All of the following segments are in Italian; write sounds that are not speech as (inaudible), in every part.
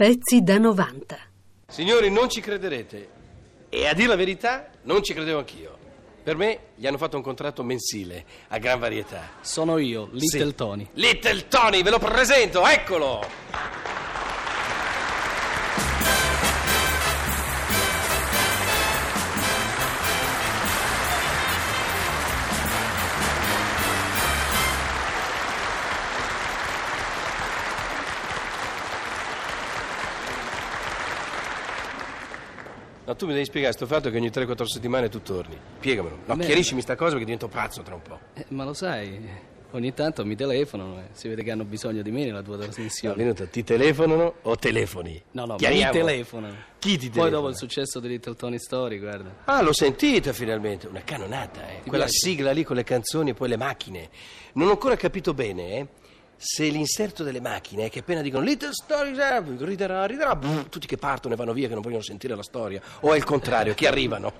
Pezzi da 90. Signori, non ci crederete. E a dire la verità, non ci credevo anch'io. Per me gli hanno fatto un contratto mensile, a gran varietà. Sono io, Little Sì. Tony. Little Tony, ve lo presento, eccolo! No, tu mi devi spiegare sto fatto che ogni 3-4 settimane tu torni. Spiegamelo. No, Beh. chiariscimi sta cosa perché divento pazzo tra un po'. Eh, ma lo sai, ogni tanto mi telefonano e si vede che hanno bisogno di me nella tua No, trasmissione. venuto, ti telefonano o telefoni? No, no, mi Chiariamo. telefonano. Chi ti Poi telefona? dopo il successo di Little Tony Story, guarda. Ah, l'ho sentita finalmente, una canonata, eh. Quella piace? sigla lì con le canzoni e poi le macchine. Non ho ancora capito bene, eh. Se l'inserto delle macchine è che appena dicono Little Story, eh, riderà, riderà, brr, tutti che partono e vanno via che non vogliono sentire la storia. O è il contrario, che arrivano.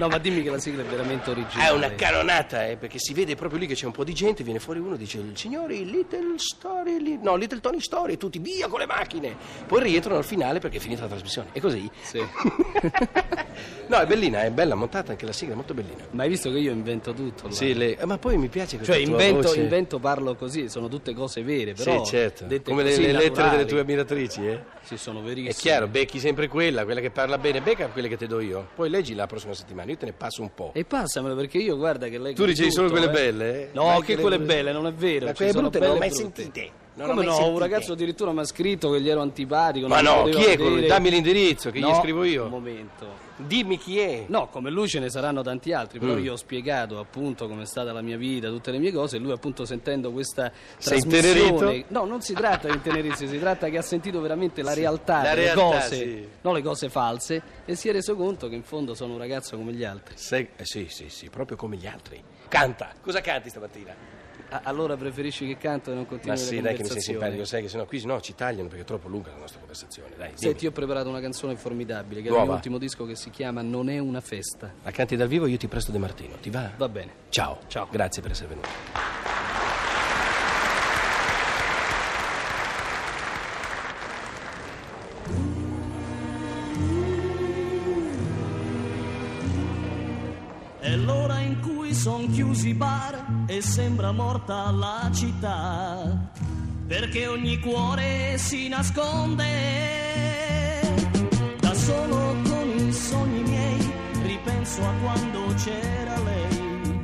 No, ma dimmi che la sigla è veramente È originale. una canonata, eh, perché si vede proprio lì che c'è un po' di gente, viene fuori uno e dice signori, Little Story, li- no, Little Tony Story, tutti via con le macchine. Poi rientrano al finale perché è finita la trasmissione. È così? Sì. (laughs) no, è bellina, è bella montata anche la sigla, è molto bellina. Ma hai visto che io invento tutto? allora? Sì, le- ma poi mi piace questa Cioè, invento, invento, parlo così, sono tutte cose vere, però. sì, certo. Come le, le lettere delle tue ammiratrici, eh? Sì, sono verissime. È chiaro, becchi sempre quella, quella che parla bene, becca quelle che ti do io. Poi leggi la prossima settimana, io te ne passo un po'. E passamelo perché io guarda che leggo Tu ricevi tutto, solo quelle eh. belle, eh? No, Ma che le quelle belle, non è vero. Ma quelle brutte non le ho mai brutte. sentite. Non Come no? Un sentite. ragazzo addirittura mi ha scritto che gli ero antipatico. Ma non no, chi è quello? Dammi l'indirizzo che gli No, scrivo io. Un momento. Dimmi chi è. No, come lui ce ne saranno tanti altri, però Mm. io ho spiegato appunto come è stata la mia vita, tutte le mie cose e lui appunto sentendo questa Sei trasmissione... No, non si tratta di intenerirsi, si tratta che ha sentito veramente la realtà la delle realtà, cose, sì. non le cose false e si è reso conto che in fondo sono un ragazzo come gli altri. Sei- eh, sì, sì, sì, proprio come gli altri. Canta. Cosa canti stamattina? Allora preferisci che canto e non Ma continui sì, le dai che mi sei simpatico, sai che sennò qui no, ci tagliano perché è troppo lunga la nostra conversazione. Dai, dimmi. Senti, io ho preparato una canzone formidabile, che è il Nuova? mio ultimo disco che si chiama Non è una festa. La canti dal vivo, io ti presto De Martino. Ti va? Va bene. Ciao. Ciao. Grazie per essere venuto. È l'ora in cui son chiusi i bar e sembra morta la città, perché ogni cuore si nasconde. Da solo con i sogni miei ripenso a quando c'era lei.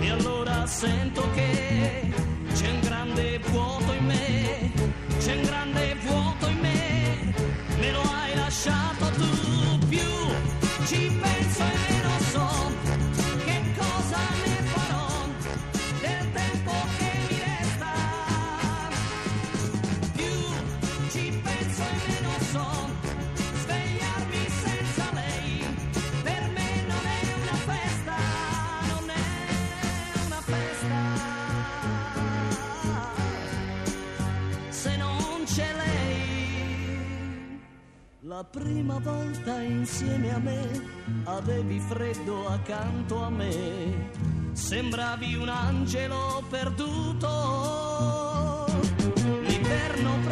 E allora sento che c'è un grande vuoto in me, c'è un grande vuoto in me, me lo hai lasciato tu più. Ci penso e Prima volta insieme a me avevi freddo accanto a me, sembravi un angelo perduto. L'inverno presto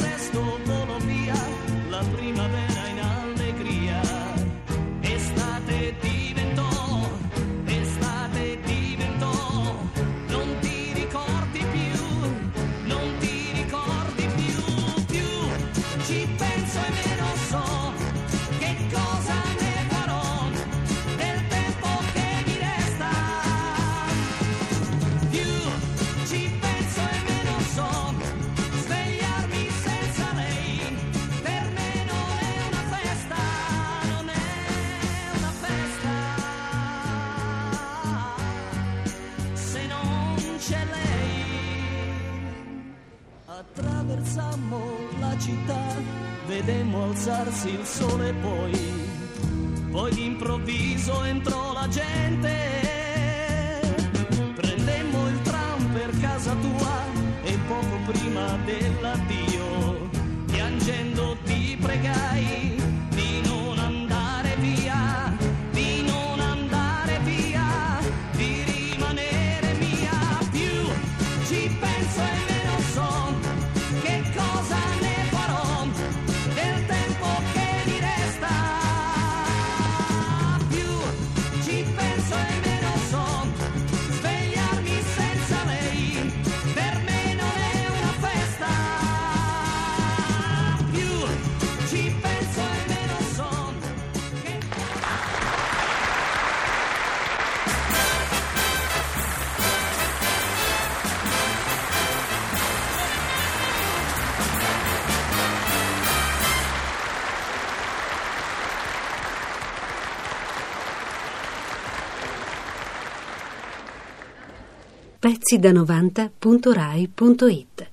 Attraversammo la città, vedemmo alzarsi il sole poi, poi d'improvviso entrò la gente. Pezzi da 90.rai.it